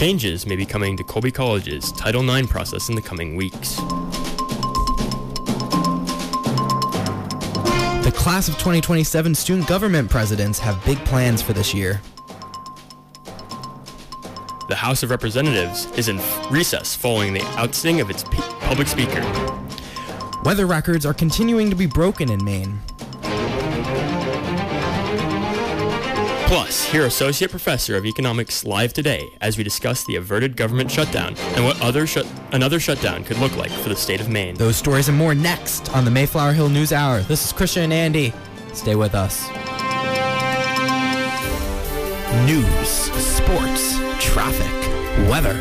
Changes may be coming to Colby College's Title IX process in the coming weeks. The class of 2027 student government presidents have big plans for this year. The House of Representatives is in recess following the ousting of its public speaker. Weather records are continuing to be broken in Maine. Plus, hear Associate Professor of Economics live today as we discuss the averted government shutdown and what other shut- another shutdown could look like for the state of Maine. Those stories and more next on the Mayflower Hill News Hour. This is Christian and Andy. Stay with us. News, sports, traffic, weather.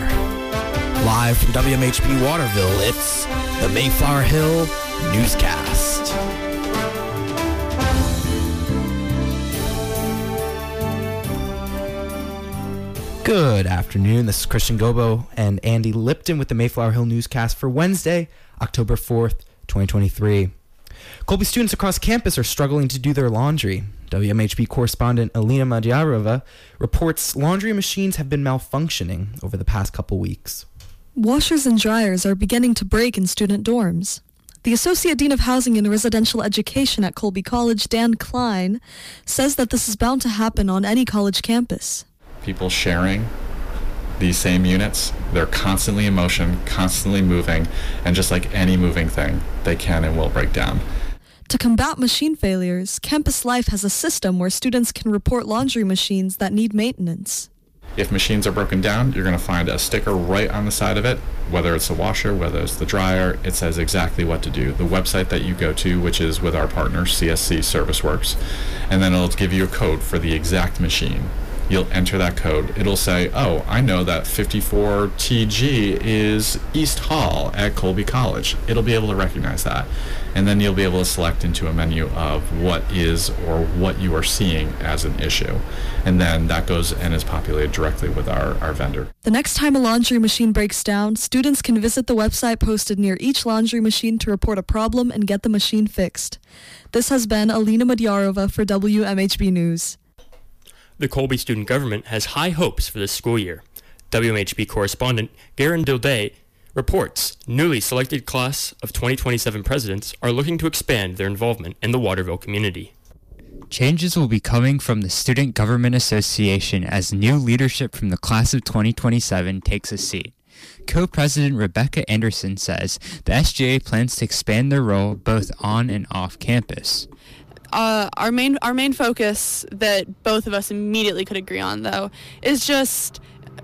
Live from WMHB Waterville, it's the Mayflower Hill Newscast. Good afternoon. This is Christian Gobo and Andy Lipton with the Mayflower Hill Newscast for Wednesday, October 4th, 2023. Colby students across campus are struggling to do their laundry. WMHB correspondent Alina Madyarova reports laundry machines have been malfunctioning over the past couple weeks. Washers and dryers are beginning to break in student dorms. The Associate Dean of Housing and Residential Education at Colby College, Dan Klein, says that this is bound to happen on any college campus. People sharing these same units, they're constantly in motion, constantly moving, and just like any moving thing, they can and will break down. To combat machine failures, Campus Life has a system where students can report laundry machines that need maintenance. If machines are broken down, you're going to find a sticker right on the side of it, whether it's the washer, whether it's the dryer, it says exactly what to do. The website that you go to, which is with our partner, CSC Service Works, and then it'll give you a code for the exact machine. You'll enter that code. It'll say, oh, I know that 54TG is East Hall at Colby College. It'll be able to recognize that. And then you'll be able to select into a menu of what is or what you are seeing as an issue. And then that goes and is populated directly with our, our vendor. The next time a laundry machine breaks down, students can visit the website posted near each laundry machine to report a problem and get the machine fixed. This has been Alina Madyarova for WMHB News. The Colby student government has high hopes for this school year. WMHB correspondent Garen Dilday reports newly selected class of 2027 presidents are looking to expand their involvement in the Waterville community. Changes will be coming from the Student Government Association as new leadership from the class of 2027 takes a seat. Co-president Rebecca Anderson says the SGA plans to expand their role both on and off campus. Uh, our main our main focus that both of us immediately could agree on though is just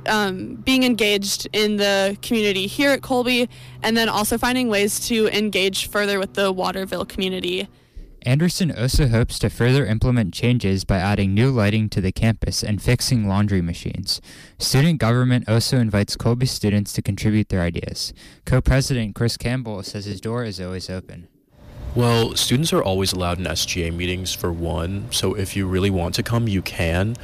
um, being engaged in the community here at Colby and then also finding ways to engage further with the Waterville community. Anderson also hopes to further implement changes by adding new lighting to the campus and fixing laundry machines. Student government also invites Colby students to contribute their ideas. Co-president Chris Campbell says his door is always open. Well, students are always allowed in SGA meetings for one, so if you really want to come, you can.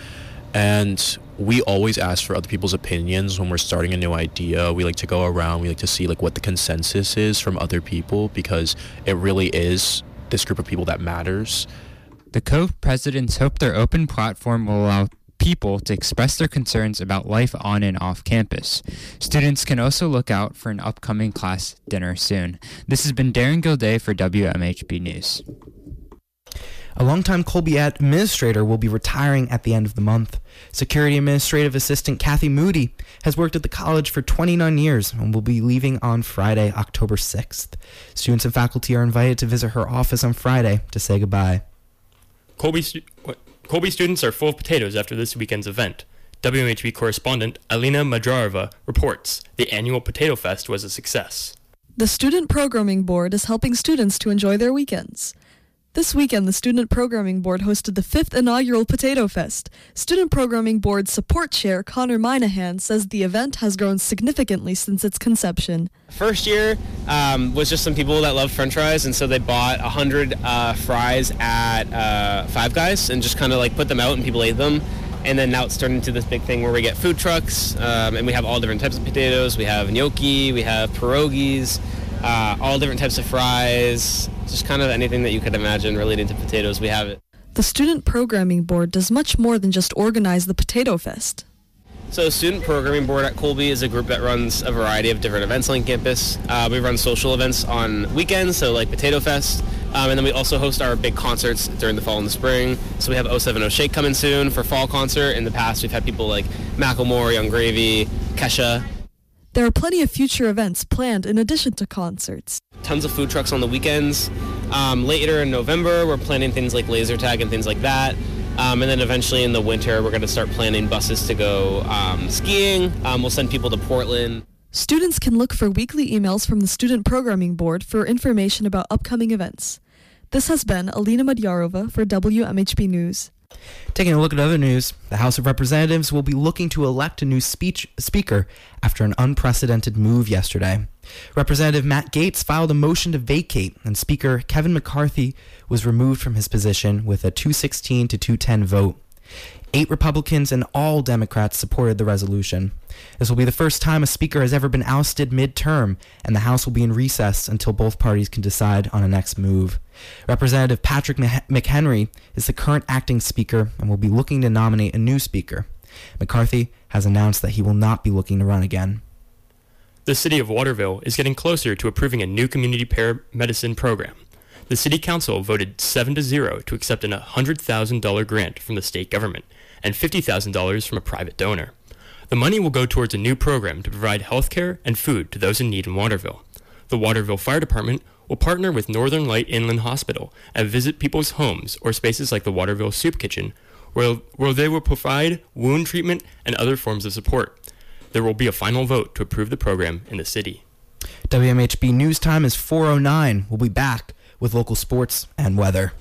And we always ask for other people's opinions when we're starting a new idea. We like to go around, we like to see like what the consensus is from other people because it really is this group of people that matters. The co-presidents hope their open platform will allow people to express their concerns about life on and off campus. Students can also look out for an upcoming class dinner soon. This has been Darren Gilday for WMHB News. A longtime Colby administrator will be retiring at the end of the month. Security Administrative Assistant Kathy Moody has worked at the college for 29 years and will be leaving on Friday, October 6th. Students and faculty are invited to visit her office on Friday to say goodbye. Colby, stu- what? Colby students are full of potatoes after this weekend's event. WMHB correspondent Alina Madyarova reports the annual Potato Fest was a success. The Student Programming Board is helping students to enjoy their weekends. This weekend, the Student Programming Board hosted the fifth inaugural Potato Fest. Student Programming Board Support Chair Connor Minahan says the event has grown significantly since its conception. First year um, was just some people that love French fries, and so they bought a hundred uh, fries at uh, Five Guys and just kind of like put them out, and people ate them. And then now it's turned into this big thing where we get food trucks, um, and we have all different types of potatoes. We have gnocchi, we have pierogies, uh, all different types of fries, just kind of anything that you could imagine related to potatoes. We have it. The Student Programming Board does much more than just organize the Potato Fest. So Student Programming Board at Colby is a group that runs a variety of different events on campus. Uh, we run social events on weekends, so like Potato Fest, um, and then we also host our big concerts during the fall and the spring. So we have 070 Shake coming soon for fall concert. In the past, we've had people like Macklemore, Yung Gravy, Kesha. There are plenty of future events planned in addition to concerts. Tons of food trucks on the weekends. Um, later in November, we're planning things like laser tag and things like that. Um, and then eventually in the winter, we're going to start planning buses to go um, skiing. Um, we'll send people to Portland. Students can look for weekly emails from the Student Programming Board for information about upcoming events. This has been Alina Madyarova for WMHB News. Taking a look at other news, the House of Representatives will be looking to elect a new speech speaker after an unprecedented move yesterday. Representative Matt Gaetz filed a motion to vacate, and Speaker Kevin McCarthy was removed from his position with a 216 to 210 vote. Eight Republicans and all Democrats supported the resolution. This will be the first time a speaker has ever been ousted midterm, and the House will be in recess until both parties can decide on a next move. Representative Patrick McHenry is the current acting speaker and will be looking to nominate a new speaker. McCarthy has announced that he will not be looking to run again. The city of Waterville is getting closer to approving a new community paramedicine program. The city council voted 7 to 0 to accept an $100,000 grant from the state government and $50,000 from a private donor. The money will go towards a new program to provide health care and food to those in need in Waterville. The Waterville Fire Department will partner with Northern Light Inland Hospital and visit people's homes or spaces like the Waterville Soup Kitchen, where, where they will provide wound treatment and other forms of support. There will be a final vote to approve the program in the city. WMHB News Time is 409. We'll be back with local sports and weather.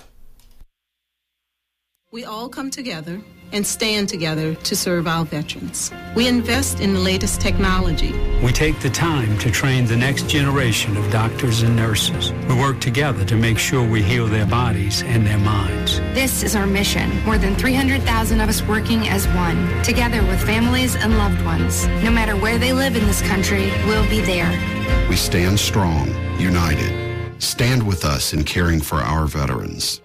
We all come together and stand together to serve our veterans. We invest in the latest technology. We take the time to train the next generation of doctors and nurses. We work together to make sure we heal their bodies and their minds. This is our mission. More than 300,000 of us working as one, together with families and loved ones. No matter where they live in this country, we'll be there. We stand strong, united. Stand with us in caring for our veterans.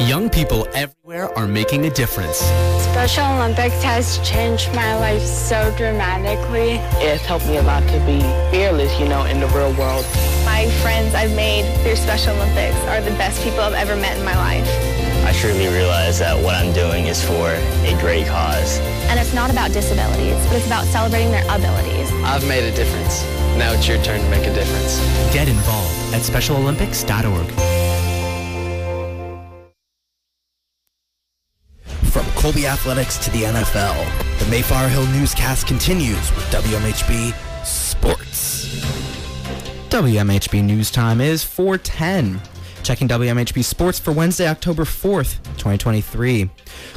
Young people everywhere are making a difference. Special Olympics has changed my life so dramatically. It's helped me a lot to be fearless, you know, in the real world. My friends I've made through Special Olympics are the best people I've ever met in my life. I truly realize that what I'm doing is for a great cause. And it's not about disabilities, but it's about celebrating their abilities. I've made a difference. Now it's your turn to make a difference. Get involved at SpecialOlympics.org. From Colby Athletics to the NFL, the Mayflower Hill newscast continues with WMHB Sports. WMHB news time is 410. Checking WMHB Sports for Wednesday, October 4th, 2023.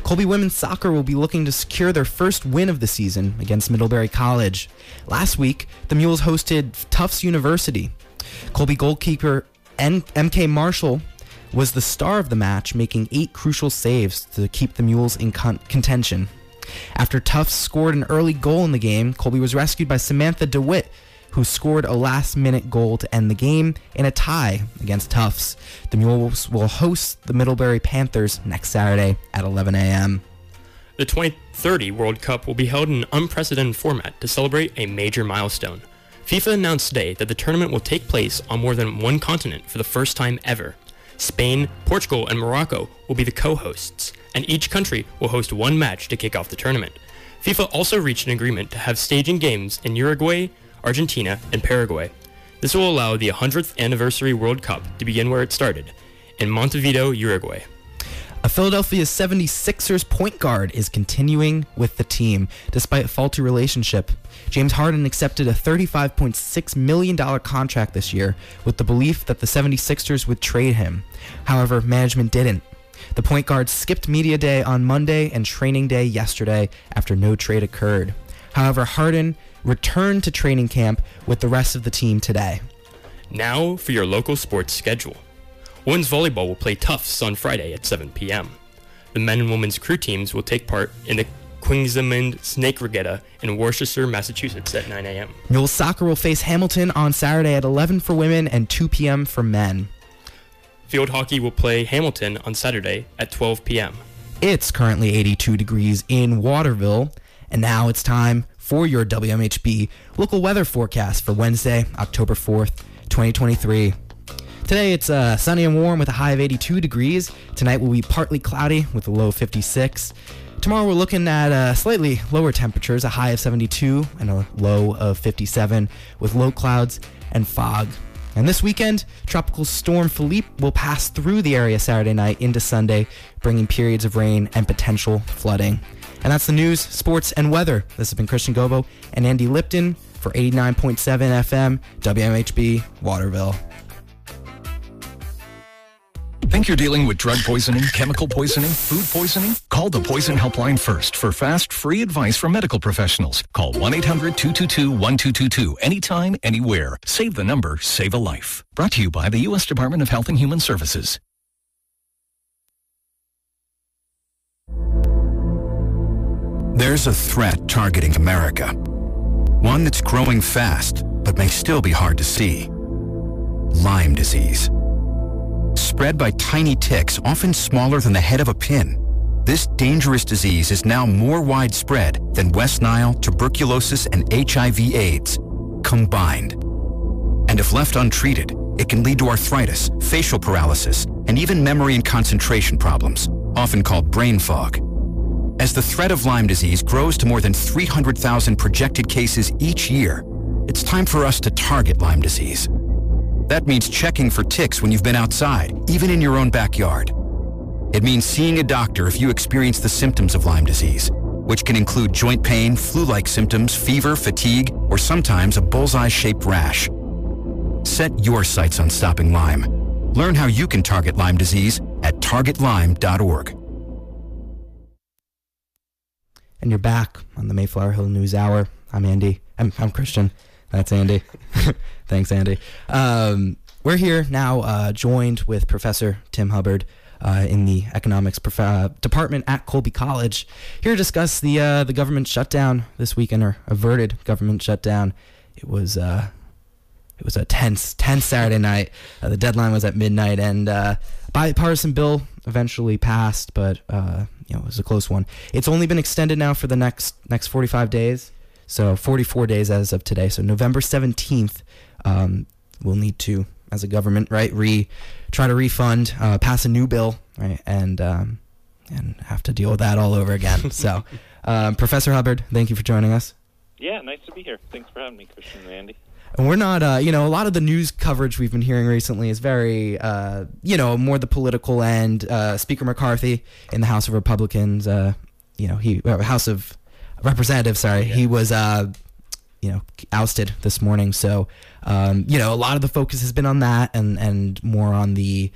Colby women's soccer will be looking to secure their first win of the season against Middlebury College. Last week, the Mules hosted Tufts University. Colby goalkeeper MK Marshall was the star of the match, making eight crucial saves to keep the Mules in con- contention. After Tufts scored an early goal in the game, Colby was rescued by Samantha DeWitt, who scored a last minute goal to end the game in a tie against Tufts. The Mules will host the Middlebury Panthers next Saturday at 11 a.m. The 2030 World Cup will be held in an unprecedented format to celebrate a major milestone. FIFA announced today that the tournament will take place on more than one continent for the first time ever. Spain, Portugal, and Morocco will be the co-hosts, and each country will host one match to kick off the tournament. FIFA also reached an agreement to have staging games in Uruguay, Argentina, and Paraguay. This will allow the 100th anniversary World Cup to begin where it started, in Montevideo, Uruguay. A Philadelphia 76ers point guard is continuing with the team despite a faulty relationship. James Harden accepted a $35.6 million contract this year with the belief that the 76ers would trade him. However, management didn't. The point guard skipped media day on Monday and training day yesterday after no trade occurred. However, Harden returned to training camp with the rest of the team today. Now for your local sports schedule. Women's volleyball will play Tufts on Friday at 7 p.m. The men and women's crew teams will take part in the Quinsigamond Snake Regatta in Worcester, Massachusetts at 9 a.m. Mules soccer will face Hamilton on Saturday at 11 for women and 2 p.m. for men. Field hockey will play Hamilton on Saturday at 12 p.m. It's currently 82 degrees in Waterville And now it's time for your WMHB local weather forecast for Wednesday, October 4th, 2023. Today it's uh, sunny and warm with a high of 82 degrees. Tonight will be partly cloudy with a low of 56. Tomorrow we're looking at uh, slightly lower temperatures, a high of 72 and a low of 57 with low clouds and fog. And this weekend, Tropical Storm Philippe will pass through the area Saturday night into Sunday, bringing periods of rain and potential flooding. And that's the news, sports, and weather. This has been Christian Gobo and Andy Lipton for 89.7 FM, WMHB, Waterville. Think you're dealing with drug poisoning, chemical poisoning, food poisoning? Call the Poison Helpline first for fast, free advice from medical professionals. Call 1-800-222-1222 anytime, anywhere. Save the number, save a life. Brought to you by the U.S. Department of Health and Human Services. There's a threat targeting America. One that's growing fast, but may still be hard to see. Lyme disease. Spread by tiny ticks, often smaller than the head of a pin. This dangerous disease is now more widespread than West Nile, tuberculosis, and HIV AIDS combined. And if left untreated, it can lead to arthritis, facial paralysis, and even memory and concentration problems, often called brain fog. As the threat of Lyme disease grows to more than 300,000 projected cases each year, it's time for us to target Lyme disease. That means checking for ticks when you've been outside, even in your own backyard. It means seeing a doctor if you experience the symptoms of Lyme disease, which can include joint pain, flu-like symptoms, fever, fatigue, or sometimes a bullseye-shaped rash. Set your sights on stopping Lyme. Learn how you can target Lyme disease at targetlyme.org. And you're back on the Mayflower Hill News Hour. I'm Andy. I'm, I'm Christian. That's Andy. Thanks, Andy. Um, we're here now, uh, joined with Professor Tim Hubbard uh, in the economics prof- uh, department at Colby College, here to discuss the uh, the government shutdown this weekend, or averted government shutdown. It was uh, it was a tense, tense Saturday night. Uh, the deadline was at midnight, and bipartisan bill eventually passed, but you know it was a close one. It's only been extended now for the next next 45 days. So 44 days as of today. So November 17th, um, we'll need to, as a government, right, re try to refund, uh, pass a new bill, right, and um, and have to deal with that all over again. so, um, Professor Hubbard, thank you for joining us. Yeah, nice to be here. Thanks for having me, Christian and Andy. And we're not, uh, you know, a lot of the news coverage we've been hearing recently is very, uh, you know, more the political end. Uh, Speaker McCarthy in the House of Republicans, uh, you know, he House of representatives sorry, yeah. he was, uh, you know, ousted this morning. So, um, you know, a lot of the focus has been on that, and and more on the,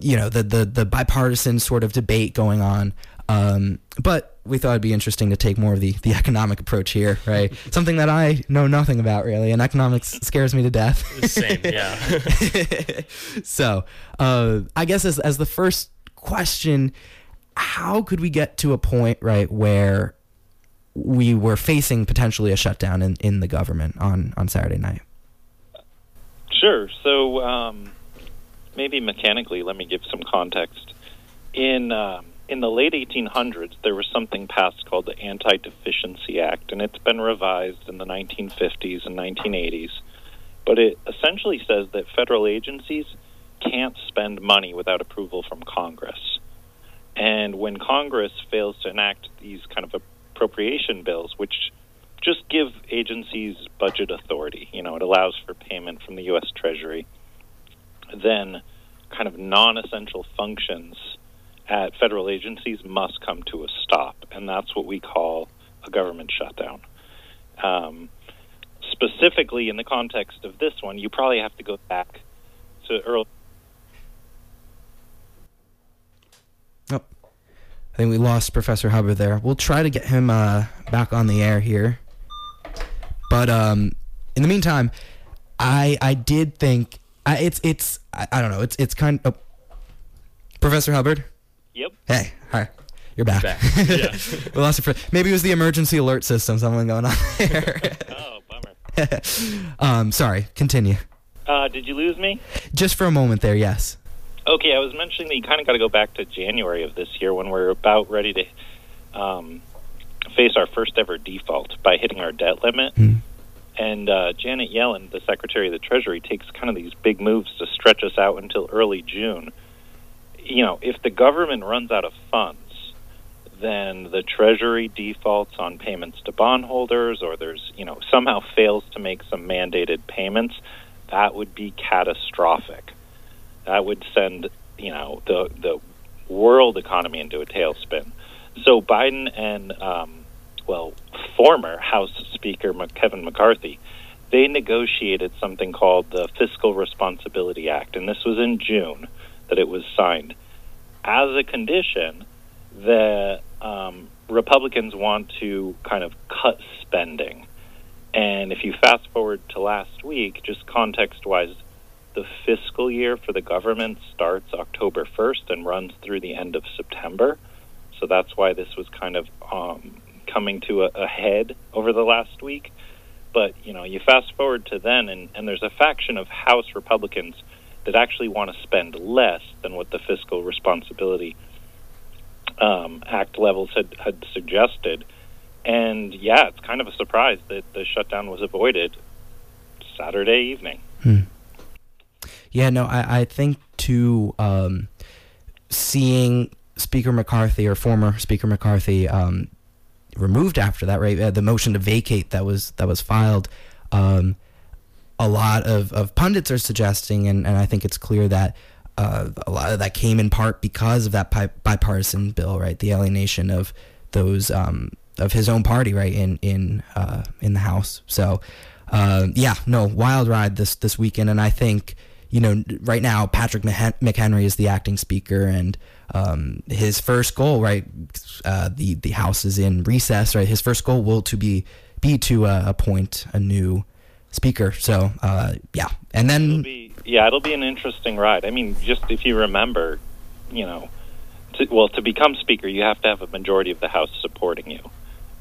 you know, the the the bipartisan sort of debate going on. Um, but we thought it'd be interesting to take more of the, the economic approach here, right? Something that I know nothing about really, and economics scares me to death. Same, yeah. so, uh, I guess as as the first question, how could we get to a point, right, where we were facing potentially a shutdown in, in the government on, on Saturday night? Sure. So um, maybe mechanically, let me give some context. In um, in the late 1800s, there was something passed called the Anti-Deficiency Act, and it's been revised in the 1950s and 1980s. But it essentially says that federal agencies can't spend money without approval from Congress. And when Congress fails to enact these kind of appropriation bills, which just give agencies budget authority. You know, it allows for payment from the U.S. Treasury. Then, kind of non essential functions at federal agencies must come to a stop, and that's what we call a government shutdown. Um, specifically, in the context of this one, you probably have to go back to early I think we lost Professor Hubbard there. We'll try to get him uh, back on the air here. But um, in the meantime, I I did think I, it's it's I, I, don't know it's it's kind of oh. Professor Hubbard. Yep. Hey, hi. You're back. back. Yeah. we lost it maybe it was the emergency alert system. Something going on there. oh, bummer. um, sorry. Continue. Uh, did you lose me? Just for a moment there. Yes. Okay, I was mentioning that you kind of got to go back to January of this year when we're about ready to um, face our first ever default by hitting our debt limit. Mm. And uh, Janet Yellen, the Secretary of the Treasury, takes kind of these big moves to stretch us out until early June. You know, if the government runs out of funds, then the Treasury defaults on payments to bondholders, or there's, you know, somehow fails to make some mandated payments, that would be catastrophic. That would send, you know, the the world economy into a tailspin. So Biden and, um, well, former House Speaker Kevin McCarthy, they negotiated something called the Fiscal Responsibility Act, and this was in June that it was signed. As a condition, the um, Republicans want to kind of cut spending. And if you fast forward to last week, just context wise, the fiscal year for the government starts October 1st and runs through the end of September. So that's why this was kind of um, coming to a, a head over the last week. But, you know, you fast forward to then, and, and there's a faction of House Republicans that actually want to spend less than what the fiscal responsibility um, act levels had, had suggested. And yeah, it's kind of a surprise that the shutdown was avoided Saturday evening. Hmm. Yeah, no, I, I think too, um, seeing Speaker McCarthy or former Speaker McCarthy um, removed after that, right? Uh, the motion to vacate that was that was filed. Um, a lot of, of pundits are suggesting, and, and I think it's clear that uh, a lot of that came in part because of that bi- bipartisan bill, right? The alienation of those um, of his own party, right? In in uh, in the House. So uh, yeah, no, wild ride this this weekend, and I think you know right now Patrick McHenry is the acting speaker, and um, his first goal, right? Uh, the the House is in recess, right? His first goal will to be be to uh, appoint a new speaker. So uh, yeah, and then it'll be, yeah, it'll be an interesting ride. I mean, just if you remember, you know, to, well, to become speaker, you have to have a majority of the House supporting you,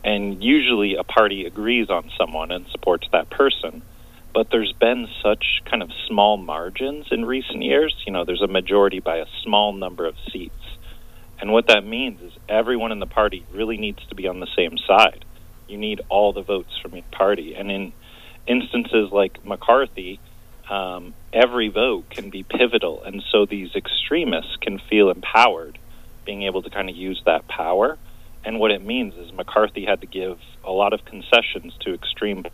and usually a party agrees on someone and supports that person. But there's been such kind of small margins in recent years. You know, there's a majority by a small number of seats. And what that means is everyone in the party really needs to be on the same side. You need all the votes from each party. And in instances like McCarthy, um, every vote can be pivotal, and so these extremists can feel empowered, being able to kind of use that power. And what it means is McCarthy had to give a lot of concessions to extreme.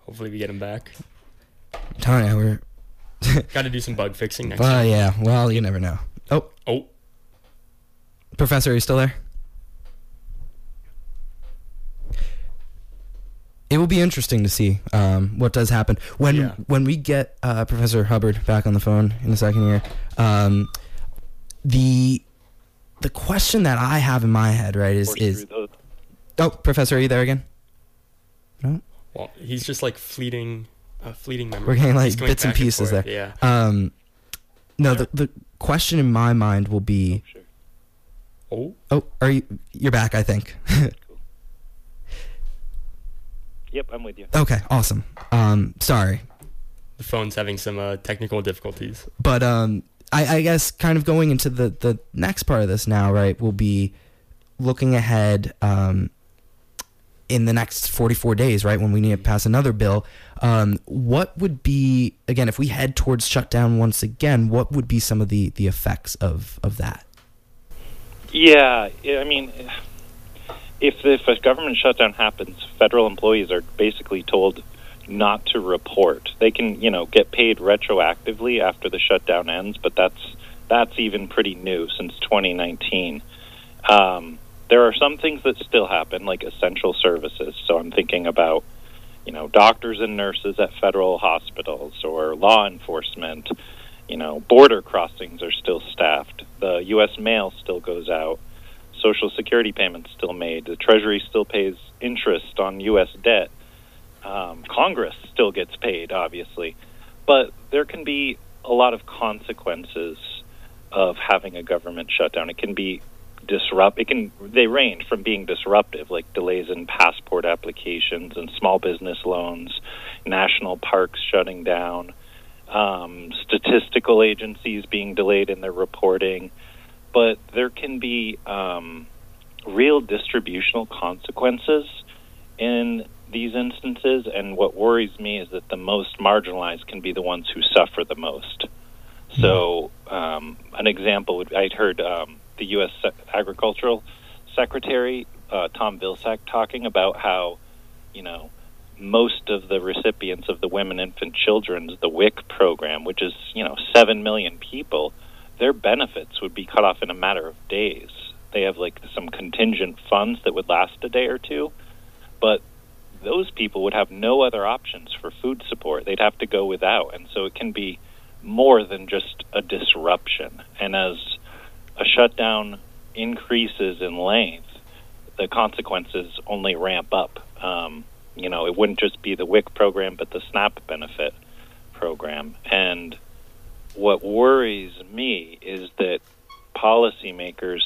Hopefully, we get him back. Tanya, we're got to do some bug fixing next. Well, yeah. Well, you never know. Oh, oh. Professor, are you still there? It will be interesting to see um, what does happen when Yeah. when we get uh, Professor Hubbard back on the phone in a second here. Um, the the question that I have in my head, right, is is oh, Professor, are you there again? No, Well, he's just like fleeting, uh, fleeting memory. we're getting like He's bits and pieces forth, there. Yeah. Um, no, the the question in my mind will be. Oh. Oh, are you? You're back, I think. Yep, I'm with you. okay, awesome. Um, sorry, The phone's having some uh, technical difficulties. but um, I, I guess kind of going into the the next part of this now, right? Will be looking ahead um, in the next 44 days, right? When we need to pass another bill, um, what would be again if we head towards shutdown once again? What would be some of the the effects of of that? Yeah, I mean, if if a government shutdown happens, federal employees are basically told not to report. They can, you know, get paid retroactively after the shutdown ends, but that's that's even pretty new since 2019. Um, there are some things that still happen, like essential services. So I'm thinking about, you know, doctors and nurses at federal hospitals or law enforcement. You know, border crossings are still staffed. The U.S. mail still goes out. Social Security payments still made. The Treasury still pays interest on U.S. debt. Um, Congress still gets paid, obviously, but there can be a lot of consequences of having a government shutdown. It can be disrupt. It can they range from being disruptive, like delays in passport applications and small business loans, national parks shutting down, um, statistical agencies being delayed in their reporting but there can be um, real distributional consequences in these instances. And what worries me is that the most marginalized can be the ones who suffer the most. So, um, an example would I'd heard um, the U.S. Agricultural Secretary uh, Tom Vilsack talking about how, you know, most of the recipients of the Women, Infant, Children's, the WIC program, which is, you know, 7 million people, their benefits would be cut off in a matter of days. They have like some contingent funds that would last a day or two, but those people would have no other options for food support. They'd have to go without. And so it can be more than just a disruption. And as a shutdown increases in length, the consequences only ramp up. Um, you know, it wouldn't just be the WIC program, but the SNAP benefit program. And what worries me is that policymakers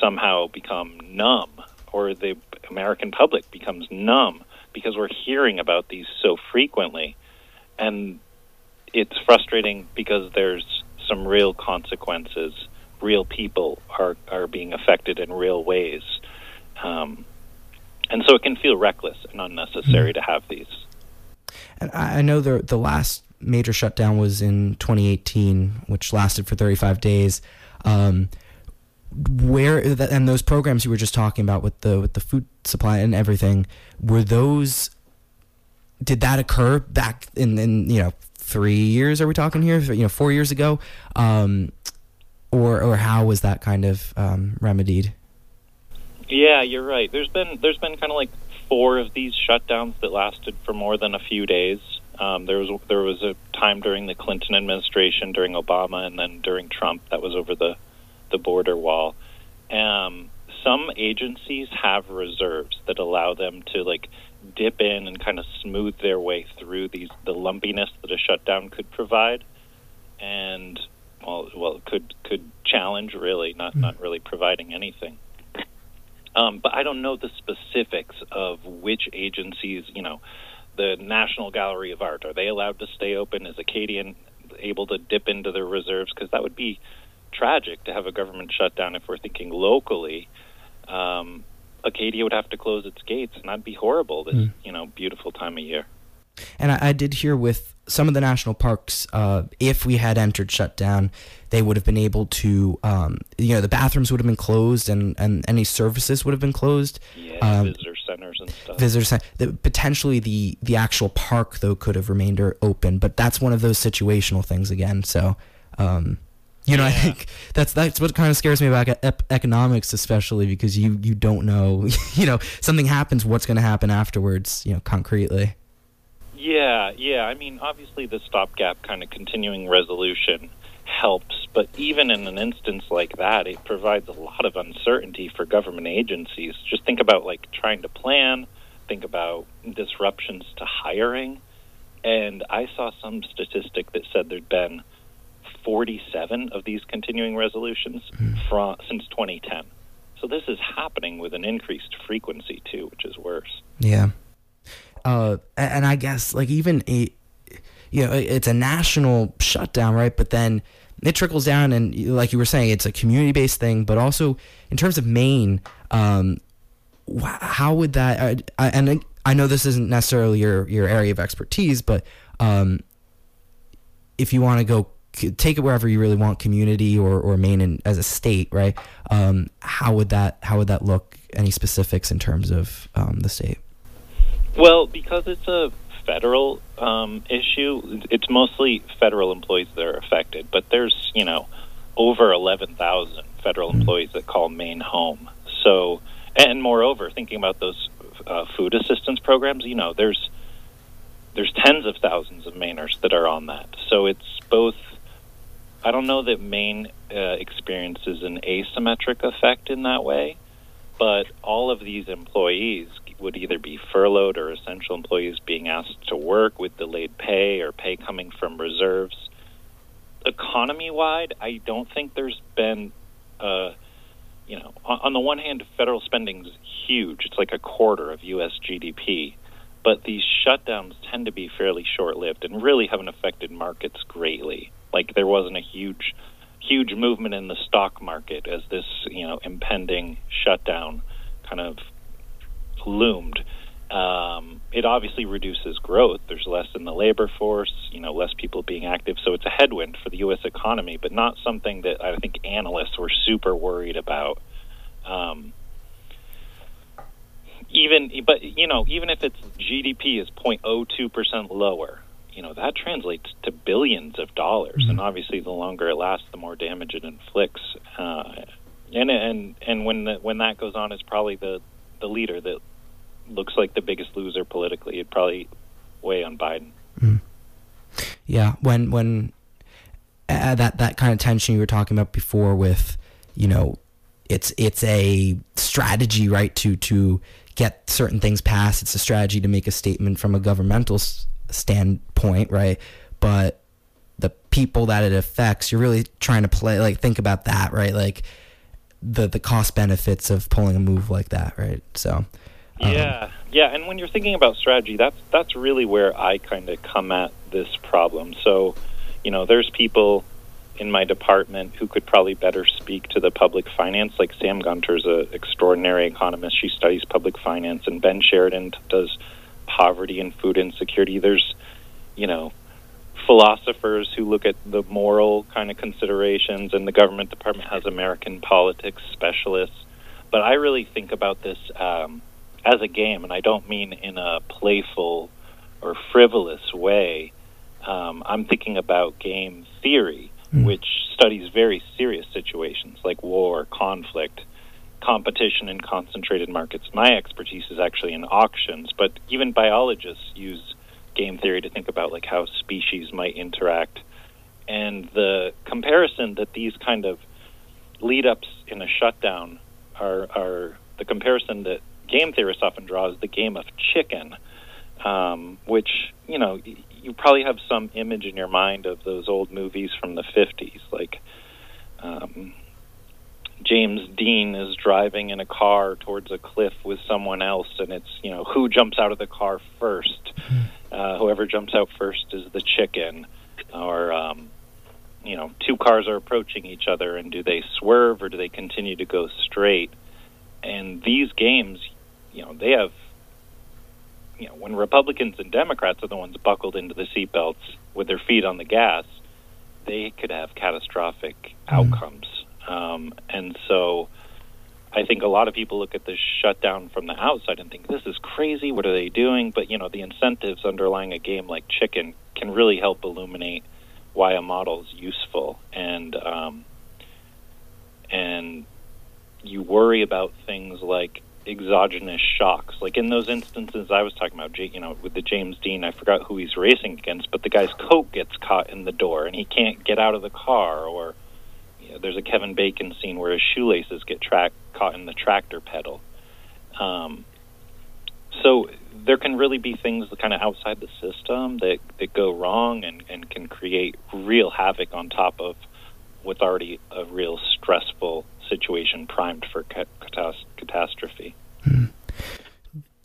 somehow become numb, or the American public becomes numb because we're hearing about these so frequently. And it's frustrating because there's some real consequences. Real people are, are being affected in real ways. Um, and so it can feel reckless and unnecessary mm-hmm. to have these. And I know the the last major shutdown was in 2018, which lasted for 35 days. Um, where and those programs you were just talking about with the with the food supply and everything were those did that occur back in in you know three years are we talking here? You know four years ago? Um, or or how was that kind of um, remedied? Yeah you're right. There's been there's been kind of like four of these shutdowns that lasted for more than a few days um, there was there was a time during the Clinton administration, during Obama, and then during Trump that was over the the border wall. Um, some agencies have reserves that allow them to like dip in and kind of smooth their way through these the lumpiness that a shutdown could provide, and well, well, could could challenge really, not not really providing anything. Um, but I don't know the specifics of which agencies, you know, the National Gallery of Art, are they allowed to stay open? Is Acadian able to dip into their reserves? Because that would be tragic to have a government shutdown if we're thinking locally. Um, Acadia would have to close its gates, and that'd be horrible this mm. you know beautiful time of year. And I, I, did hear with some of the national parks, uh, if we had entered shutdown, they would have been able to, um, you know, the bathrooms would have been closed and, and any services would have been closed. Yeah, um, centers and stuff. Visitor center. The, potentially the the actual park though could have remained open, but that's one of those situational things again. So. Um, you know, yeah. I think that's that's what kind of scares me about ep- economics, especially because you you don't know, you know, something happens, what's going to happen afterwards, you know, concretely. Yeah, yeah. I mean, obviously, the stopgap kind of continuing resolution helps, but even in an instance like that, it provides a lot of uncertainty for government agencies. Just think about like trying to plan, think about disruptions to hiring, and I saw some statistic that said there'd been 47 of these continuing resolutions mm. from since 2010. So this is happening with an increased frequency too, which is worse. Yeah. Uh, and I guess like even a, you know, it's a national shutdown, right? But then it trickles down, and like you were saying, it's a community-based thing. But also in terms of Maine, um, how would that? Uh, and I know this isn't necessarily your your area of expertise, but um, if you want to go take it wherever you really want, community or or Maine in, as a state, right? Um, how would that how would that look? Any specifics in terms of um, the state? Well, because it's a federal um, issue, it's mostly federal employees that are affected. But there's you know over eleven thousand federal mm-hmm. employees that call Maine home. So, and moreover, thinking about those uh, food assistance programs, you know, there's there's tens of thousands of Mainers that are on that. So it's both I don't know that Maine uh, experiences an asymmetric effect in that way, but all of these employees would either be furloughed or essential employees being asked to work with delayed pay or pay coming from reserves. Economy wide, I don't think there's been, uh, you know, on, on the one hand, federal spending is huge. It's like a quarter of U.S. GDP. But these shutdowns tend to be fairly short lived and really haven't affected markets greatly. Like there wasn't a huge huge movement in the stock market as this, you know, impending shutdown kind of loomed. Um, it obviously reduces growth. There's less in the labor force, you know, less people being active. So it's a headwind for the U.S. economy, but not something that I think analysts were super worried about. Um, even, but you know, even if its GDP is 0.02 percent lower, you know that translates to billions of dollars, mm-hmm. and obviously, the longer it lasts, the more damage it inflicts. Uh, and and and when the, when that goes on, it's probably the the leader that looks like the biggest loser politically. It'd probably weigh on Biden. Mm. Yeah, when when uh, that that kind of tension you were talking about before with, you know, it's it's a strategy, right, to to get certain things passed. It's a strategy to make a statement from a governmental s- standpoint, right? But the people that it affects, you're really trying to play like think about that, right? Like the the cost benefits of pulling a move like that, right? So um, yeah, yeah, and when you're thinking about strategy, that's that's really where I kind of come at this problem. So, you know, there's people in my department who could probably better speak to the public finance. Like Sam Gunter's an extraordinary economist; she studies public finance, and Ben Sheridan does poverty and food insecurity. There's, you know, philosophers who look at the moral kind of considerations, and the government department has American politics specialists. But I really think about this. Um, as a game, and I don't mean in a playful or frivolous way. Um, I'm thinking about game theory, mm. which studies very serious situations like war, conflict, competition in concentrated markets. My expertise is actually in auctions, but even biologists use game theory to think about like how species might interact. And the comparison that these kind of lead ups in a shutdown are, are the comparison that game theorists often draw is the game of chicken, um, which you know you probably have some image in your mind of those old movies from the '50s, like um, James Dean is driving in a car towards a cliff with someone else, and it's you know who jumps out of the car first. Uh, whoever jumps out first is the chicken, or um, you know, two cars are approaching each other, and do they swerve or do they continue to go straight? And these games, you know, they have, you know, when Republicans and Democrats are the ones buckled into the seatbelts with their feet on the gas, they could have catastrophic mm-hmm. outcomes. Um, and so I think a lot of people look at this shutdown from the outside and think, this is crazy. What are they doing? But, you know, the incentives underlying a game like Chicken can really help illuminate why a model is useful. And, um, and you worry about things like exogenous shocks. Like in those instances I was talking about, you know, with the James Dean, I forgot who he's racing against, but the guy's coat gets caught in the door and he can't get out of the car. Or there's a Kevin Bacon scene where his shoelaces get track caught in the tractor pedal. Um, so there can really be things kind of outside the system that, that go wrong and, and can create real havoc on top of what's already a real stressful situation primed for catastrophe. Hmm.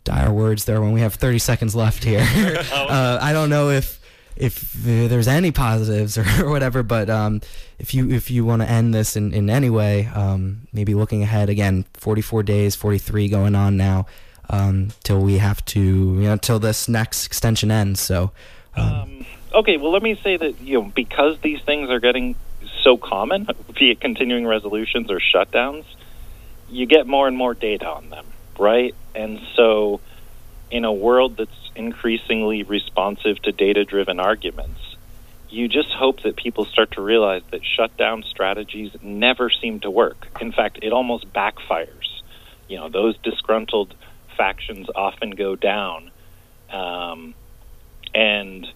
Dire words there when we have 30 seconds left here. Uh, I don't know if if there's any positives or, or whatever, but um, if you if you want to end this in, in any way, um, maybe looking ahead again, 44 days, 43 going on now, um, till we have to, you know, till this next extension ends. So, um, um, okay, well, let me say that you know because these things are getting so common, it continuing resolutions or shutdowns, you get more and more data on them, right? And so, in a world that's increasingly responsive to data driven arguments, you just hope that people start to realize that shutdown strategies never seem to work. In fact, it almost backfires. You know, those disgruntled factions often go down. Um, and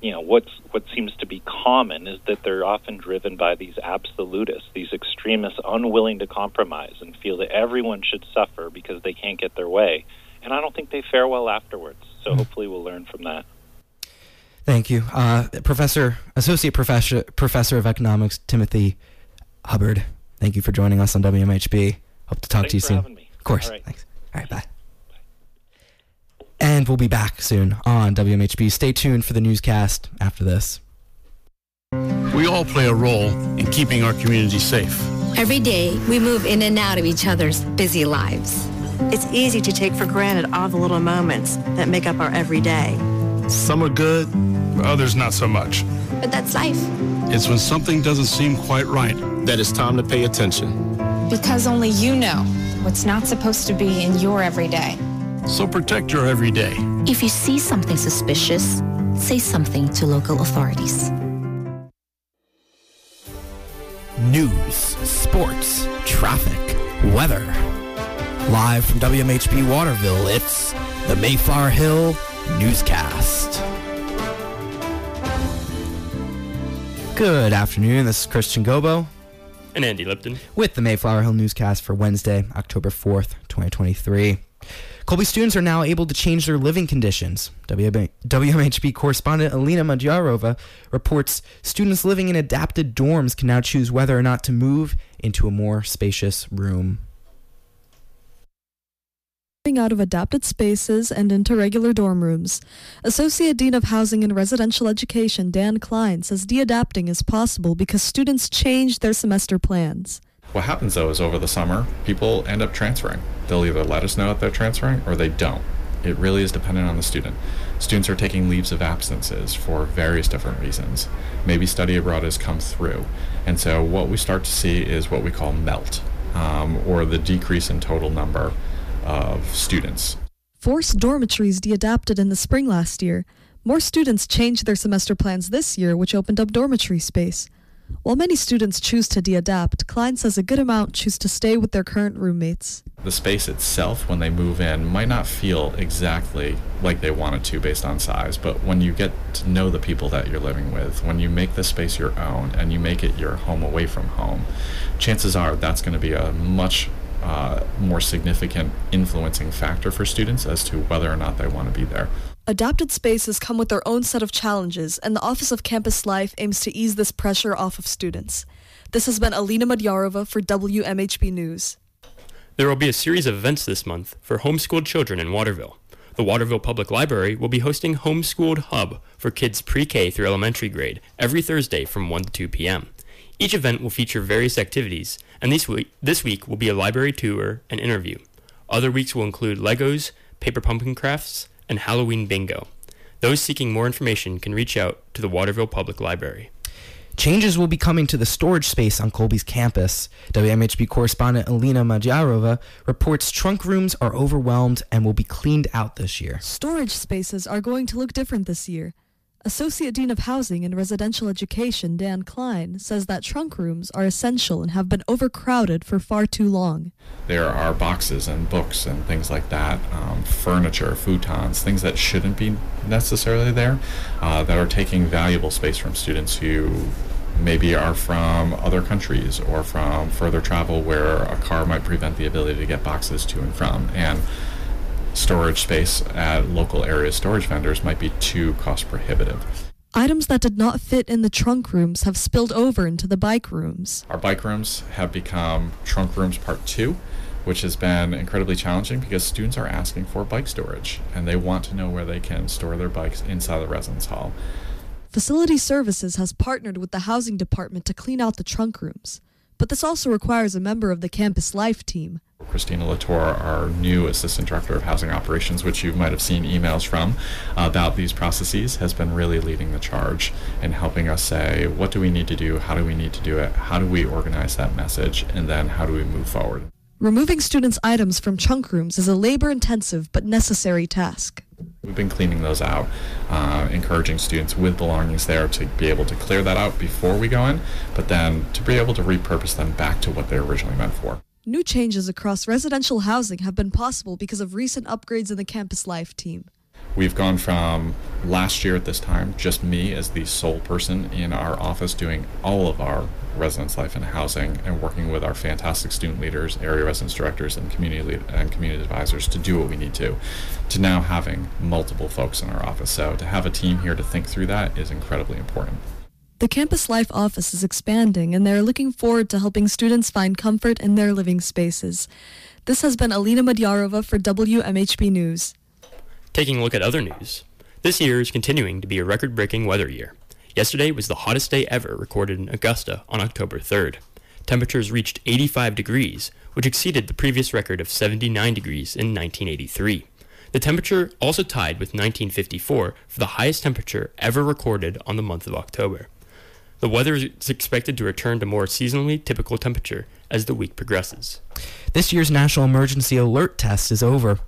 you know what's what seems to be common is that they're often driven by these absolutists, these extremists unwilling to compromise and feel that everyone should suffer because they can't get their way. And I don't think they fare well afterwards. So mm. hopefully we'll learn from that. Thank you, uh, Professor, Associate Professor, Professor of Economics Timothy Hubbard. Thank you for joining us on WMHB. Hope to talk Thanks to you soon. Of course. All right. Thanks. All right. Bye. And we'll be back soon on WMHB. Stay tuned for the newscast after this. We all play a role in keeping our community safe. Every day, we move in and out of each other's busy lives. It's easy to take for granted all the little moments that make up our everyday. Some are good, others not so much. But that's life. It's when something doesn't seem quite right that it's time to pay attention. Because only you know what's not supposed to be in your everyday. So protect your everyday. If you see something suspicious, say something to local authorities. News, sports, traffic, weather. Live from WMHB Waterville, it's the Mayflower Hill Newscast. Good afternoon. This is Christian Gobo. And Andy Lipton. With the Mayflower Hill Newscast for Wednesday, October 4th, 2023. Colby students are now able to change their living conditions. WMHB correspondent Alina Madyarova reports students living in adapted dorms can now choose whether or not to move into a more spacious room. Out of adapted spaces and into regular dorm rooms. Associate Dean of Housing and Residential Education Dan Klein says de-adapting is possible because students change their semester plans. What happens though is over the summer, people end up transferring. They'll either let us know that they're transferring or they don't. It really is dependent on the student. Students are taking leaves of absences for various different reasons. Maybe study abroad has come through. And so what we start to see is what we call melt, um, or the decrease in total number of students. Forced dormitories de-adapted in the spring last year. More students changed their semester plans this year, which opened up dormitory space. While many students choose to de-adapt, Klein says a good amount choose to stay with their current roommates. The space itself, when they move in, might not feel exactly like they wanted to based on size, but when you get to know the people that you're living with, when you make the space your own and you make it your home away from home, chances are that's going to be a much uh, more significant influencing factor for students as to whether or not they want to be there. Adapted spaces come with their own set of challenges, and the Office of Campus Life aims to ease this pressure off of students. This has been Alina Madyarova for WMHB News. There will be a series of events this month for homeschooled children in Waterville. The Waterville Public Library will be hosting Homeschooled Hub for kids pre-K through elementary grade every Thursday from 1 to 2 p.m. Each event will feature various activities, and this week, this week will be a library tour and interview. Other weeks will include Legos, paper pumpkin crafts, and Halloween bingo. Those seeking more information can reach out to the Waterville Public Library. Changes will be coming to the storage space on Colby's campus. WMHB correspondent Alina Madyarova reports trunk rooms are overwhelmed and will be cleaned out this year. Storage spaces are going to look different this year. Associate Dean of Housing and Residential Education Dan Klein says that trunk rooms are essential and have been overcrowded for far too long. There are boxes and books and things like that, um, furniture, futons, things that shouldn't be necessarily there, uh, that are taking valuable space from students who maybe are from other countries or from further travel where a car might prevent the ability to get boxes to and from. And storage space at local area storage vendors might be too cost prohibitive. Items that did not fit in the trunk rooms have spilled over into the bike rooms. Our bike rooms have become trunk rooms part two, which has been incredibly challenging because students are asking for bike storage and they want to know where they can store their bikes inside the residence hall. Facility Services has partnered with the housing department to clean out the trunk rooms, but this also requires a member of the campus life team. Christina Latour, our new Assistant Director of Housing Operations, which you might have seen emails from uh, about these processes, has been really leading the charge in helping us say, what do we need to do? How do we need to do it? How do we organize that message? And then how do we move forward? Removing students' items from chunk rooms is a labor intensive but necessary task. We've been cleaning those out, uh, encouraging students with belongings there to be able to clear that out before we go in, but then to be able to repurpose them back to what they're originally meant for. New changes across residential housing have been possible because of recent upgrades in the Campus Life team. We've gone from last year at this time, just me as the sole person in our office doing all of our residence life and housing and working with our fantastic student leaders, area residence directors, and community lead- and community advisors to do what we need to, to now having multiple folks in our office. So to have a team here to think through that is incredibly important. The Campus Life office is expanding, and they're looking forward to helping students find comfort in their living spaces. This has been Alina Madyarova for WMHB News. Taking a look at other news, this year is continuing to be a record breaking weather year. Yesterday was the hottest day ever recorded in Augusta on October 3rd. Temperatures reached 85 degrees, which exceeded the previous record of 79 degrees in 1983. The temperature also tied with 1954 for the highest temperature ever recorded on the month of October. The weather is expected to return to more seasonally typical temperature as the week progresses. This year's National Emergency Alert Test is over.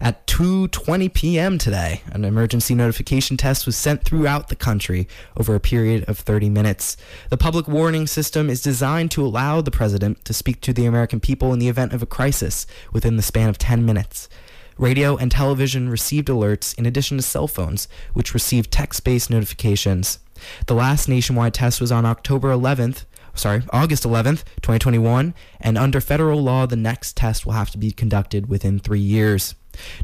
At 2:20 p.m. today, an emergency notification test was sent throughout the country over a period of 30 minutes. The public warning system is designed to allow the president to speak to the American people in the event of a crisis within the span of 10 minutes. Radio and television received alerts in addition to cell phones, which received text-based notifications. The last nationwide test was on October 11th, sorry, August 11th, 2021, and under federal law, the next test will have to be conducted within three years.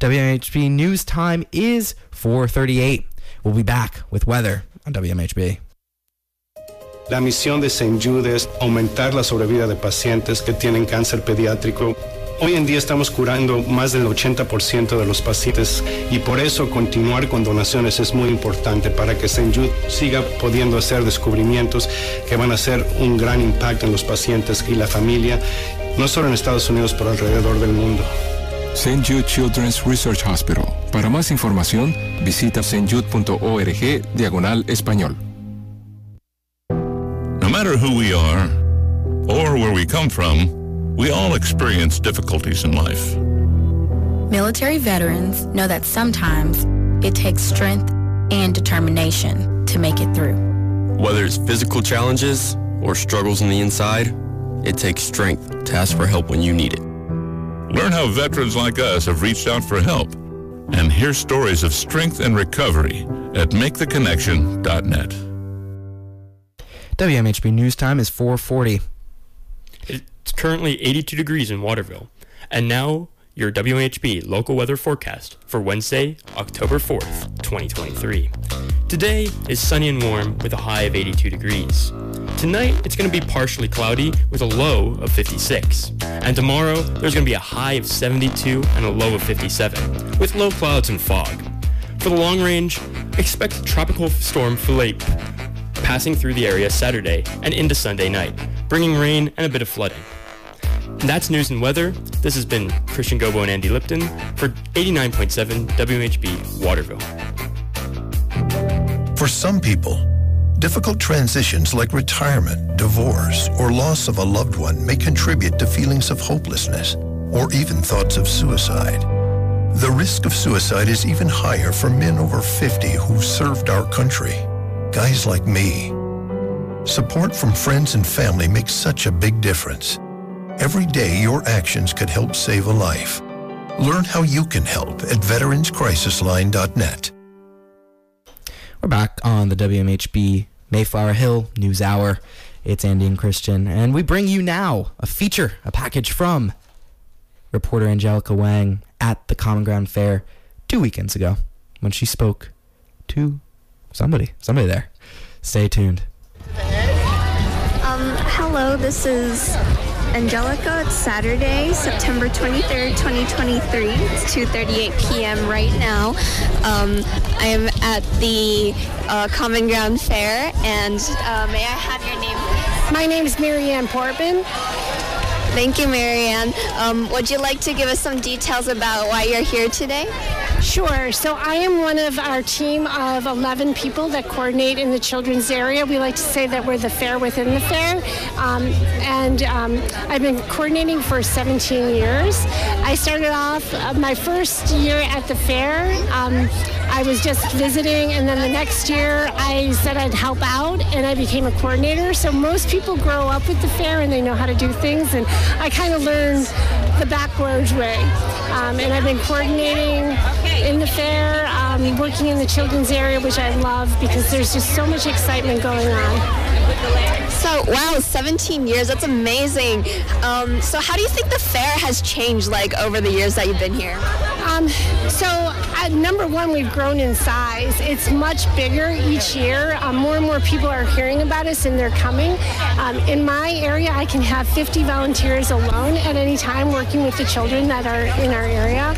WMHB news time is 4:38. We'll be back with weather on WMHB. La misión de St. Jude es aumentar la sobrevida de pacientes que tienen cáncer pediátrico. Hoy en día estamos curando más del 80% de los pacientes y por eso continuar con donaciones es muy importante para que St. Jude siga pudiendo hacer descubrimientos que van a hacer un gran impacto en los pacientes y la familia, no solo en Estados Unidos, pero alrededor del mundo. St. Jude Children's Research Hospital. Para más información, visita stjude.org diagonal español. No matter who we are or where we come from, we all experience difficulties in life. Military veterans know that sometimes it takes strength and determination to make it through. Whether it's physical challenges or struggles on the inside, it takes strength to ask for help when you need it. Learn how veterans like us have reached out for help and hear stories of strength and recovery at maketheconnection.net. WMHB news time is 440. It's currently 82 degrees in Waterville. And now, your WHB local weather forecast for Wednesday, October 4th, 2023. Today is sunny and warm with a high of 82 degrees. Tonight, it's going to be partially cloudy with a low of 56. And tomorrow, there's going to be a high of 72 and a low of 57, with low clouds and fog. For the long range, expect tropical storm Philippe passing through the area Saturday and into Sunday night, bringing rain and a bit of flooding. That's news and weather. This has been Christian Gobo and Andy Lipton for 89.7 WHB Waterville. For some people, difficult transitions like retirement, divorce, or loss of a loved one may contribute to feelings of hopelessness or even thoughts of suicide. The risk of suicide is even higher for men over 50 who've served our country. Guys like me. Support from friends and family makes such a big difference. Every day, your actions could help save a life. Learn how you can help at veteranscrisisline.net. We're back on the WMHB Mayflower Hill News Hour. It's Andy and Christian, and we bring you now a feature, a package from reporter Angelica Wang at the Common Ground Fair two weekends ago when she spoke to somebody, somebody there. Stay tuned. Um, hello, this is Angelica. It's Saturday, September 23rd, 2023. It's 2:38 p.m. right now. Um, I am at the uh, Common Ground Fair, and uh, may I have your name? Please? My name is Marianne Portman. Thank you, Marianne. Um, would you like to give us some details about why you're here today? Sure. So I am one of our team of 11 people that coordinate in the children's area. We like to say that we're the fair within the fair. Um, and um, I've been coordinating for 17 years. I started off uh, my first year at the fair. Um, I was just visiting, and then the next year I said I'd help out, and I became a coordinator. So most people grow up with the fair and they know how to do things, and I kind of learned the backwards way. Um, and I've been coordinating in the fair, um, working in the children's area, which I love because there's just so much excitement going on. So, wow, 17 years, that's amazing. Um, so, how do you think the fair has changed like over the years that you've been here? Um, so, uh, number one, we've grown in size. It's much bigger each year. Um, more and more people are hearing about us and they're coming. Um, in my area, I can have 50 volunteers alone at any time working with the children that are in our area.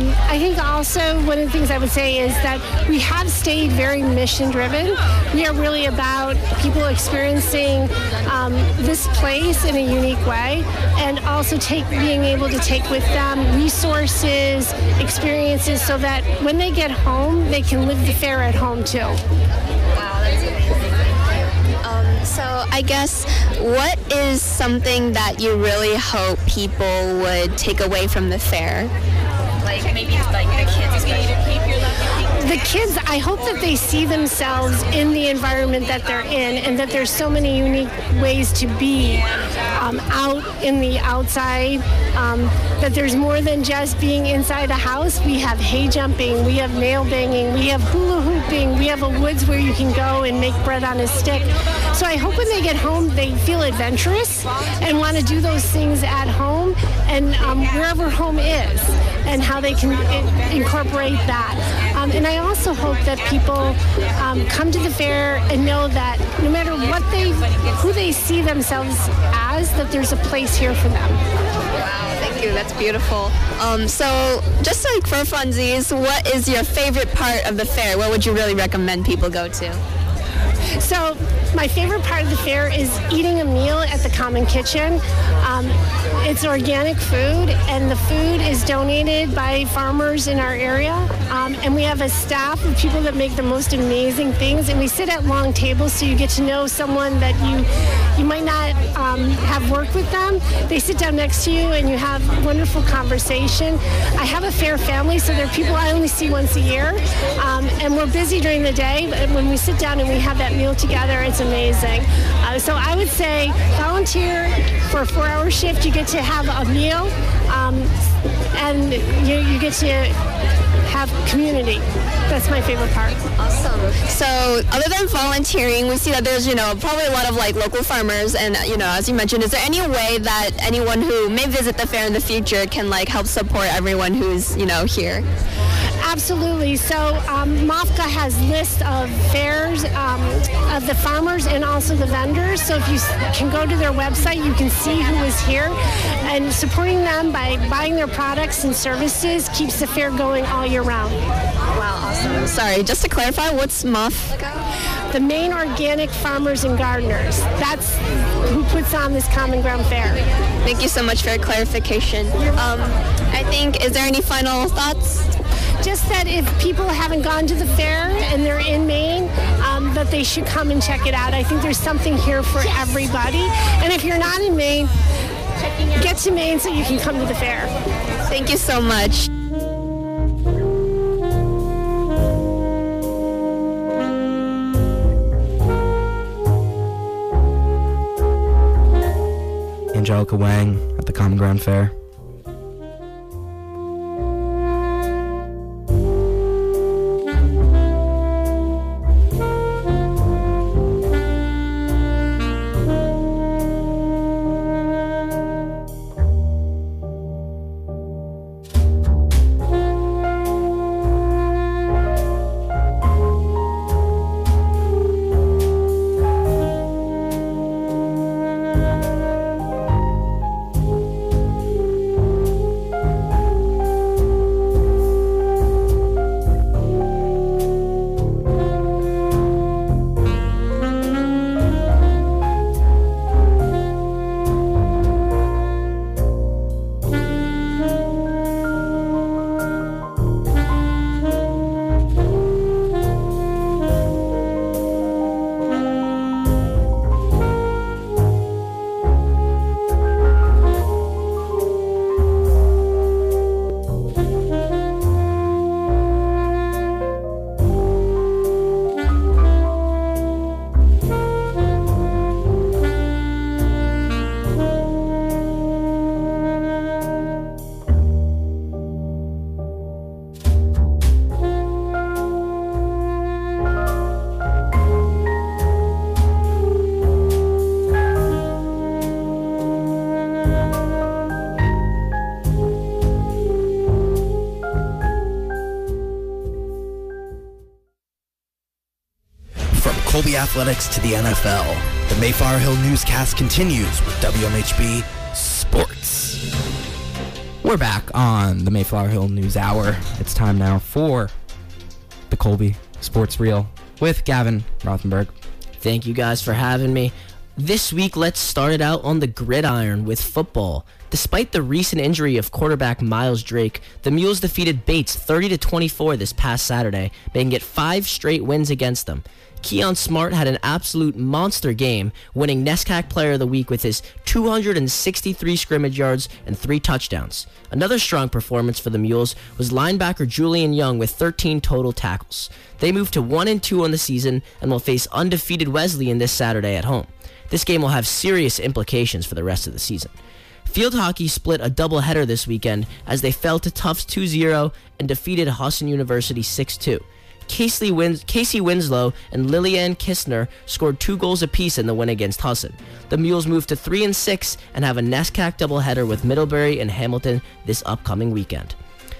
Um, I think also one of the things I would say is that we have stayed very mission driven. We are really about people experiencing um, this place in a unique way and also take being able to take with them resources, experiences so that when they get home, they can live the fair at home too. Wow, that's amazing. Um, so I guess what is something that you really hope people would take away from the fair? Like maybe like the kids the kids, I hope that they see themselves in the environment that they're in and that there's so many unique ways to be um, out in the outside, um, that there's more than just being inside a house. We have hay jumping, we have nail banging, we have hula hooping, we have a woods where you can go and make bread on a stick. So I hope when they get home, they feel adventurous and want to do those things at home and um, wherever home is and how they can incorporate that. Um, and I also hope that people um, come to the fair and know that no matter what they, who they see themselves as, that there's a place here for them. Wow, thank you. That's beautiful. Um, so, just like for funsies, what is your favorite part of the fair? What would you really recommend people go to? So my favorite part of the fair is eating a meal at the Common Kitchen. Um, it's organic food, and the food is donated by farmers in our area. Um, and we have a staff of people that make the most amazing things. And we sit at long tables, so you get to know someone that you you might not um, have worked with them. They sit down next to you, and you have wonderful conversation. I have a fair family, so there are people I only see once a year, um, and we're busy during the day. But when we sit down and we have that meal together, it's amazing. So I would say volunteer for a four-hour shift. You get to have a meal, um, and you, you get to have community. That's my favorite part. Awesome. So, other than volunteering, we see that there's, you know, probably a lot of like local farmers, and you know, as you mentioned, is there any way that anyone who may visit the fair in the future can like help support everyone who's, you know, here? Absolutely. So um, has lists of fairs um, of the farmers and also the vendors. So if you can go to their website, you can see who is here. And supporting them by buying their products and services keeps the fair going all year round. Wow, awesome. Sorry, just to clarify, what's MOFGA? The Maine Organic Farmers and Gardeners. That's who puts on this Common Ground Fair. Thank you so much for your clarification. Um, I think, is there any final thoughts? Just that if people haven't gone to the fair and they're in Maine, um, that they should come and check it out. I think there's something here for everybody. And if you're not in Maine, get to Maine so you can come to the fair. Thank you so much. Angelica Wang at the Common Ground Fair. Colby Athletics to the NFL. The Mayflower Hill newscast continues with WMHB Sports. We're back on the Mayflower Hill News Hour. It's time now for the Colby Sports Reel with Gavin Rothenberg. Thank you guys for having me. This week, let's start it out on the gridiron with football. Despite the recent injury of quarterback Miles Drake, the Mules defeated Bates 30 to 24 this past Saturday, making it five straight wins against them. Keon Smart had an absolute monster game, winning NESCAC Player of the Week with his 263 scrimmage yards and three touchdowns. Another strong performance for the Mules was linebacker Julian Young with 13 total tackles. They moved to 1 and 2 on the season and will face undefeated Wesleyan this Saturday at home. This game will have serious implications for the rest of the season. Field hockey split a doubleheader this weekend as they fell to Tufts 2-0 and defeated Husson University 6-2. Casey, Wins- Casey Winslow and Lillian Kistner scored two goals apiece in the win against Husson. The Mules move to 3 and 6 and have a NESCAC doubleheader with Middlebury and Hamilton this upcoming weekend.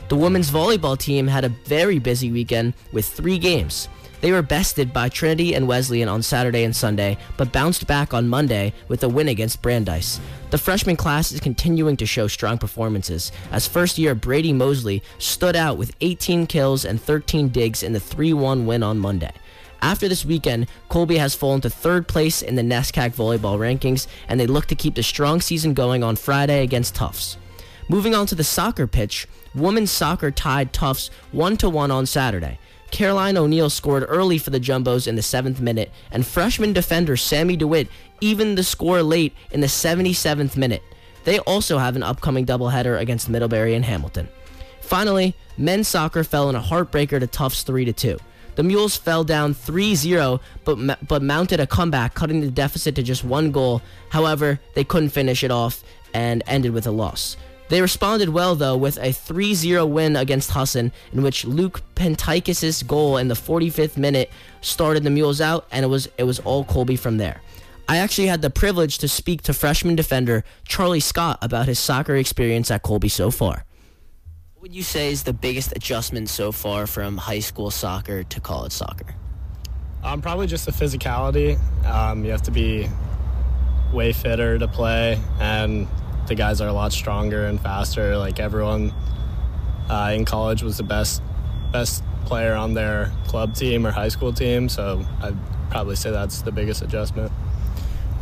The women's volleyball team had a very busy weekend with three games. They were bested by Trinity and Wesleyan on Saturday and Sunday, but bounced back on Monday with a win against Brandeis. The freshman class is continuing to show strong performances, as first year Brady Mosley stood out with 18 kills and 13 digs in the 3 1 win on Monday. After this weekend, Colby has fallen to third place in the NESCAC volleyball rankings, and they look to keep the strong season going on Friday against Tufts. Moving on to the soccer pitch, women's soccer tied Tufts 1 1 on Saturday. Caroline O'Neill scored early for the Jumbos in the seventh minute, and freshman defender Sammy DeWitt evened the score late in the 77th minute. They also have an upcoming doubleheader against Middlebury and Hamilton. Finally, men's soccer fell in a heartbreaker to Tufts 3 2. The Mules fell down 3-0, but but mounted a comeback, cutting the deficit to just one goal. However, they couldn't finish it off and ended with a loss. They responded well, though, with a 3 0 win against Husson, in which Luke Pentikis' goal in the 45th minute started the Mules out, and it was, it was all Colby from there. I actually had the privilege to speak to freshman defender Charlie Scott about his soccer experience at Colby so far. What would you say is the biggest adjustment so far from high school soccer to college soccer? Um, probably just the physicality. Um, you have to be way fitter to play, and the guys are a lot stronger and faster. Like everyone uh, in college was the best best player on their club team or high school team, so I'd probably say that's the biggest adjustment.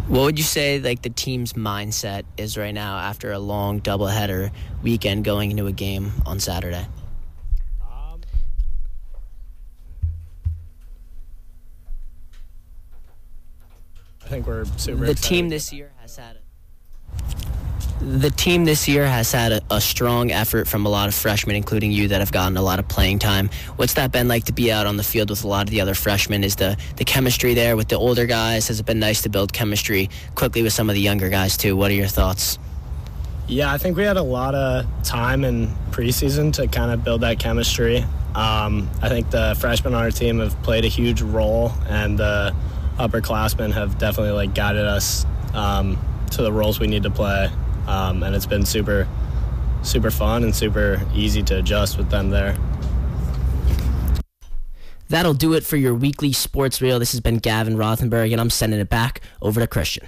What would you say like the team's mindset is right now after a long doubleheader weekend going into a game on Saturday? Um, I think we're super. The team this year has had a the team this year has had a, a, strong effort from a lot of freshmen, including you, that have gotten a lot of playing time. What's that been like to be out on the field with a lot of the other freshmen? Is the, the chemistry there with the older guys? Has it been nice to build chemistry quickly with some of the younger guys, too? What are your thoughts? Yeah, I think we had a lot of time in preseason to kind of build that chemistry. Um, I think the freshmen on our team have played a huge role, and the upperclassmen have definitely like guided us um, to the roles we need to play um, and it's been super, super fun and super easy to adjust with them there. That'll do it for your weekly sports reel. This has been Gavin Rothenberg, and I'm sending it back over to Christian.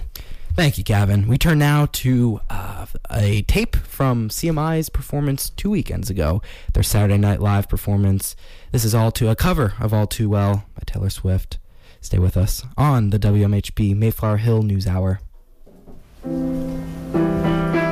Thank you, Gavin. We turn now to uh, a tape from CMI's performance two weekends ago, their Saturday Night Live performance. This is all to a cover of All Too Well by Taylor Swift. Stay with us on the WMHB Mayflower Hill News Hour. Sister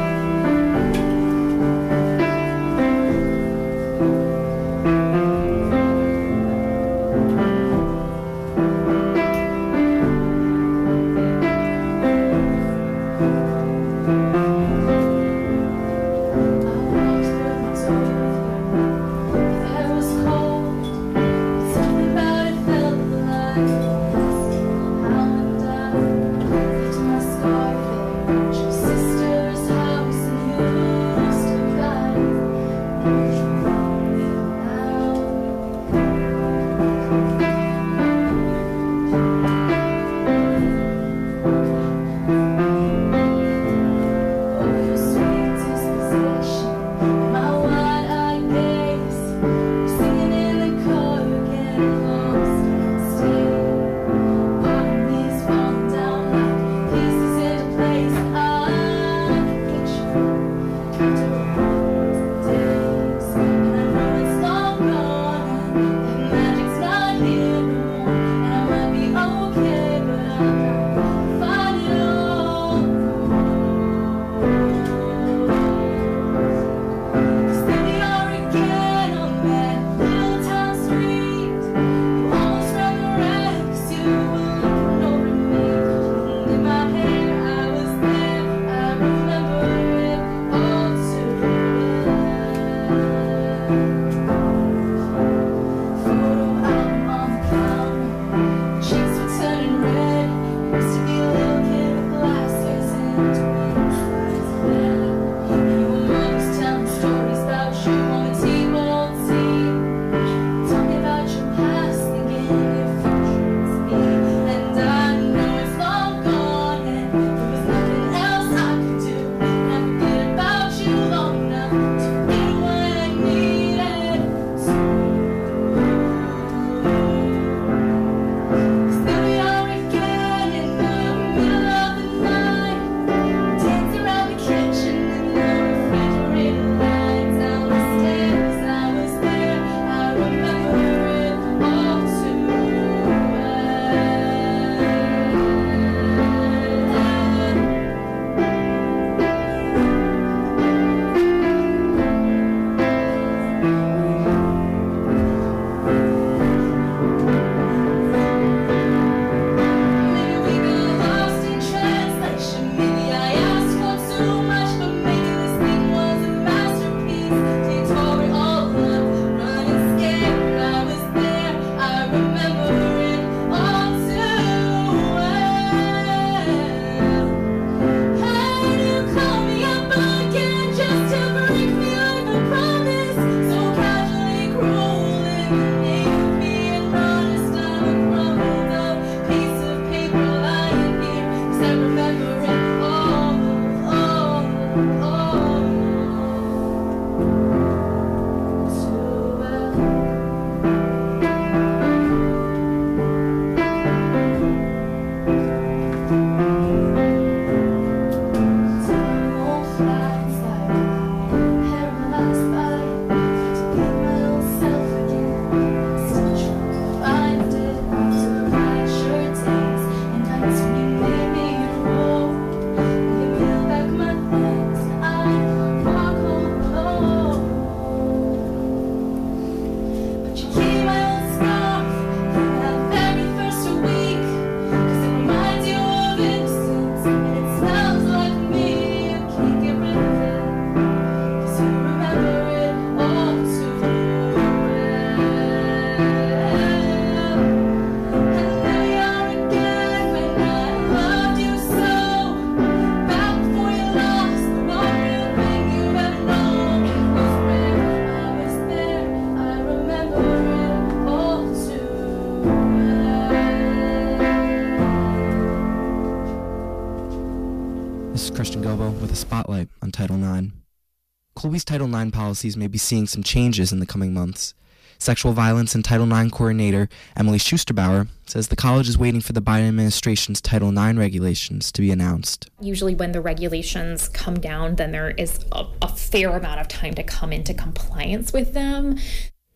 Colby's Title IX policies may be seeing some changes in the coming months. Sexual violence and Title IX coordinator Emily Schusterbauer says the college is waiting for the Biden administration's Title IX regulations to be announced. Usually, when the regulations come down, then there is a, a fair amount of time to come into compliance with them.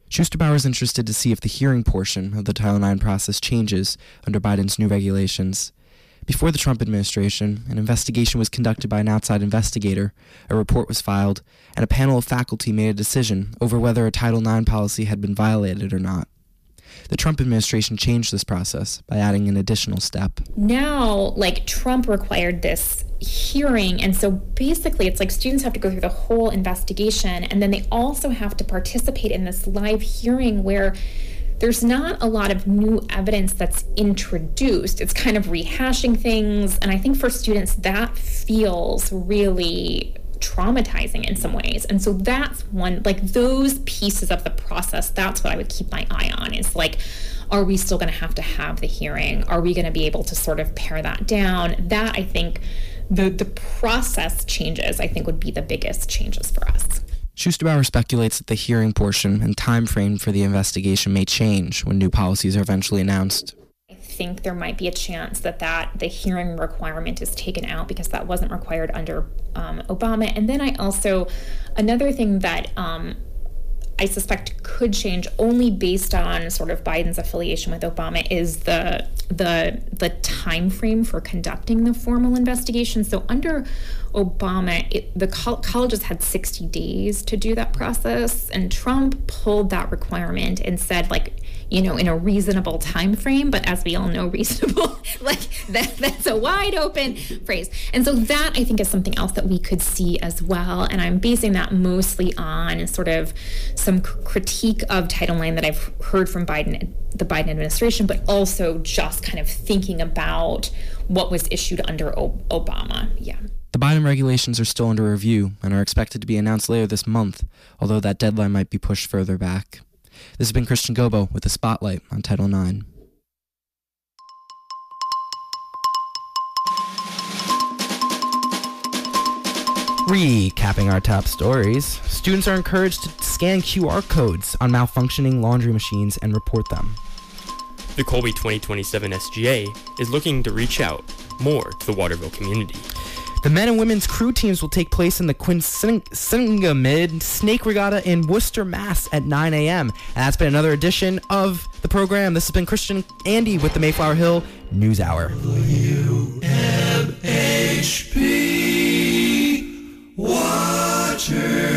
Schusterbauer is interested to see if the hearing portion of the Title IX process changes under Biden's new regulations. Before the Trump administration, an investigation was conducted by an outside investigator, a report was filed, and a panel of faculty made a decision over whether a Title IX policy had been violated or not. The Trump administration changed this process by adding an additional step. Now, like Trump required this hearing, and so basically it's like students have to go through the whole investigation, and then they also have to participate in this live hearing where there's not a lot of new evidence that's introduced. It's kind of rehashing things. And I think for students, that feels really traumatizing in some ways. And so that's one, like those pieces of the process, that's what I would keep my eye on is like, are we still going to have to have the hearing? Are we going to be able to sort of pare that down? That I think the the process changes, I think would be the biggest changes for us. Schusterbauer speculates that the hearing portion and time frame for the investigation may change when new policies are eventually announced. I think there might be a chance that that the hearing requirement is taken out because that wasn't required under um, Obama. And then I also another thing that um, I suspect could change only based on sort of Biden's affiliation with Obama is the the the time frame for conducting the formal investigation. So under Obama, it, the col- colleges had 60 days to do that process, and Trump pulled that requirement and said like you know in a reasonable time frame but as we all know reasonable like that, that's a wide open phrase. And so that i think is something else that we could see as well and i'm basing that mostly on sort of some critique of title ix that i've heard from biden the biden administration but also just kind of thinking about what was issued under obama. Yeah the Biden regulations are still under review and are expected to be announced later this month, although that deadline might be pushed further back. This has been Christian Gobo with a spotlight on Title IX. Recapping our top stories, students are encouraged to scan QR codes on malfunctioning laundry machines and report them. The Colby 2027 SGA is looking to reach out more to the Waterville community. The men and women's crew teams will take place in the Quinsigamond Snake Regatta in Worcester, Mass at 9 a.m. And that's been another edition of the program. This has been Christian Andy with the Mayflower Hill News Hour. Waterville.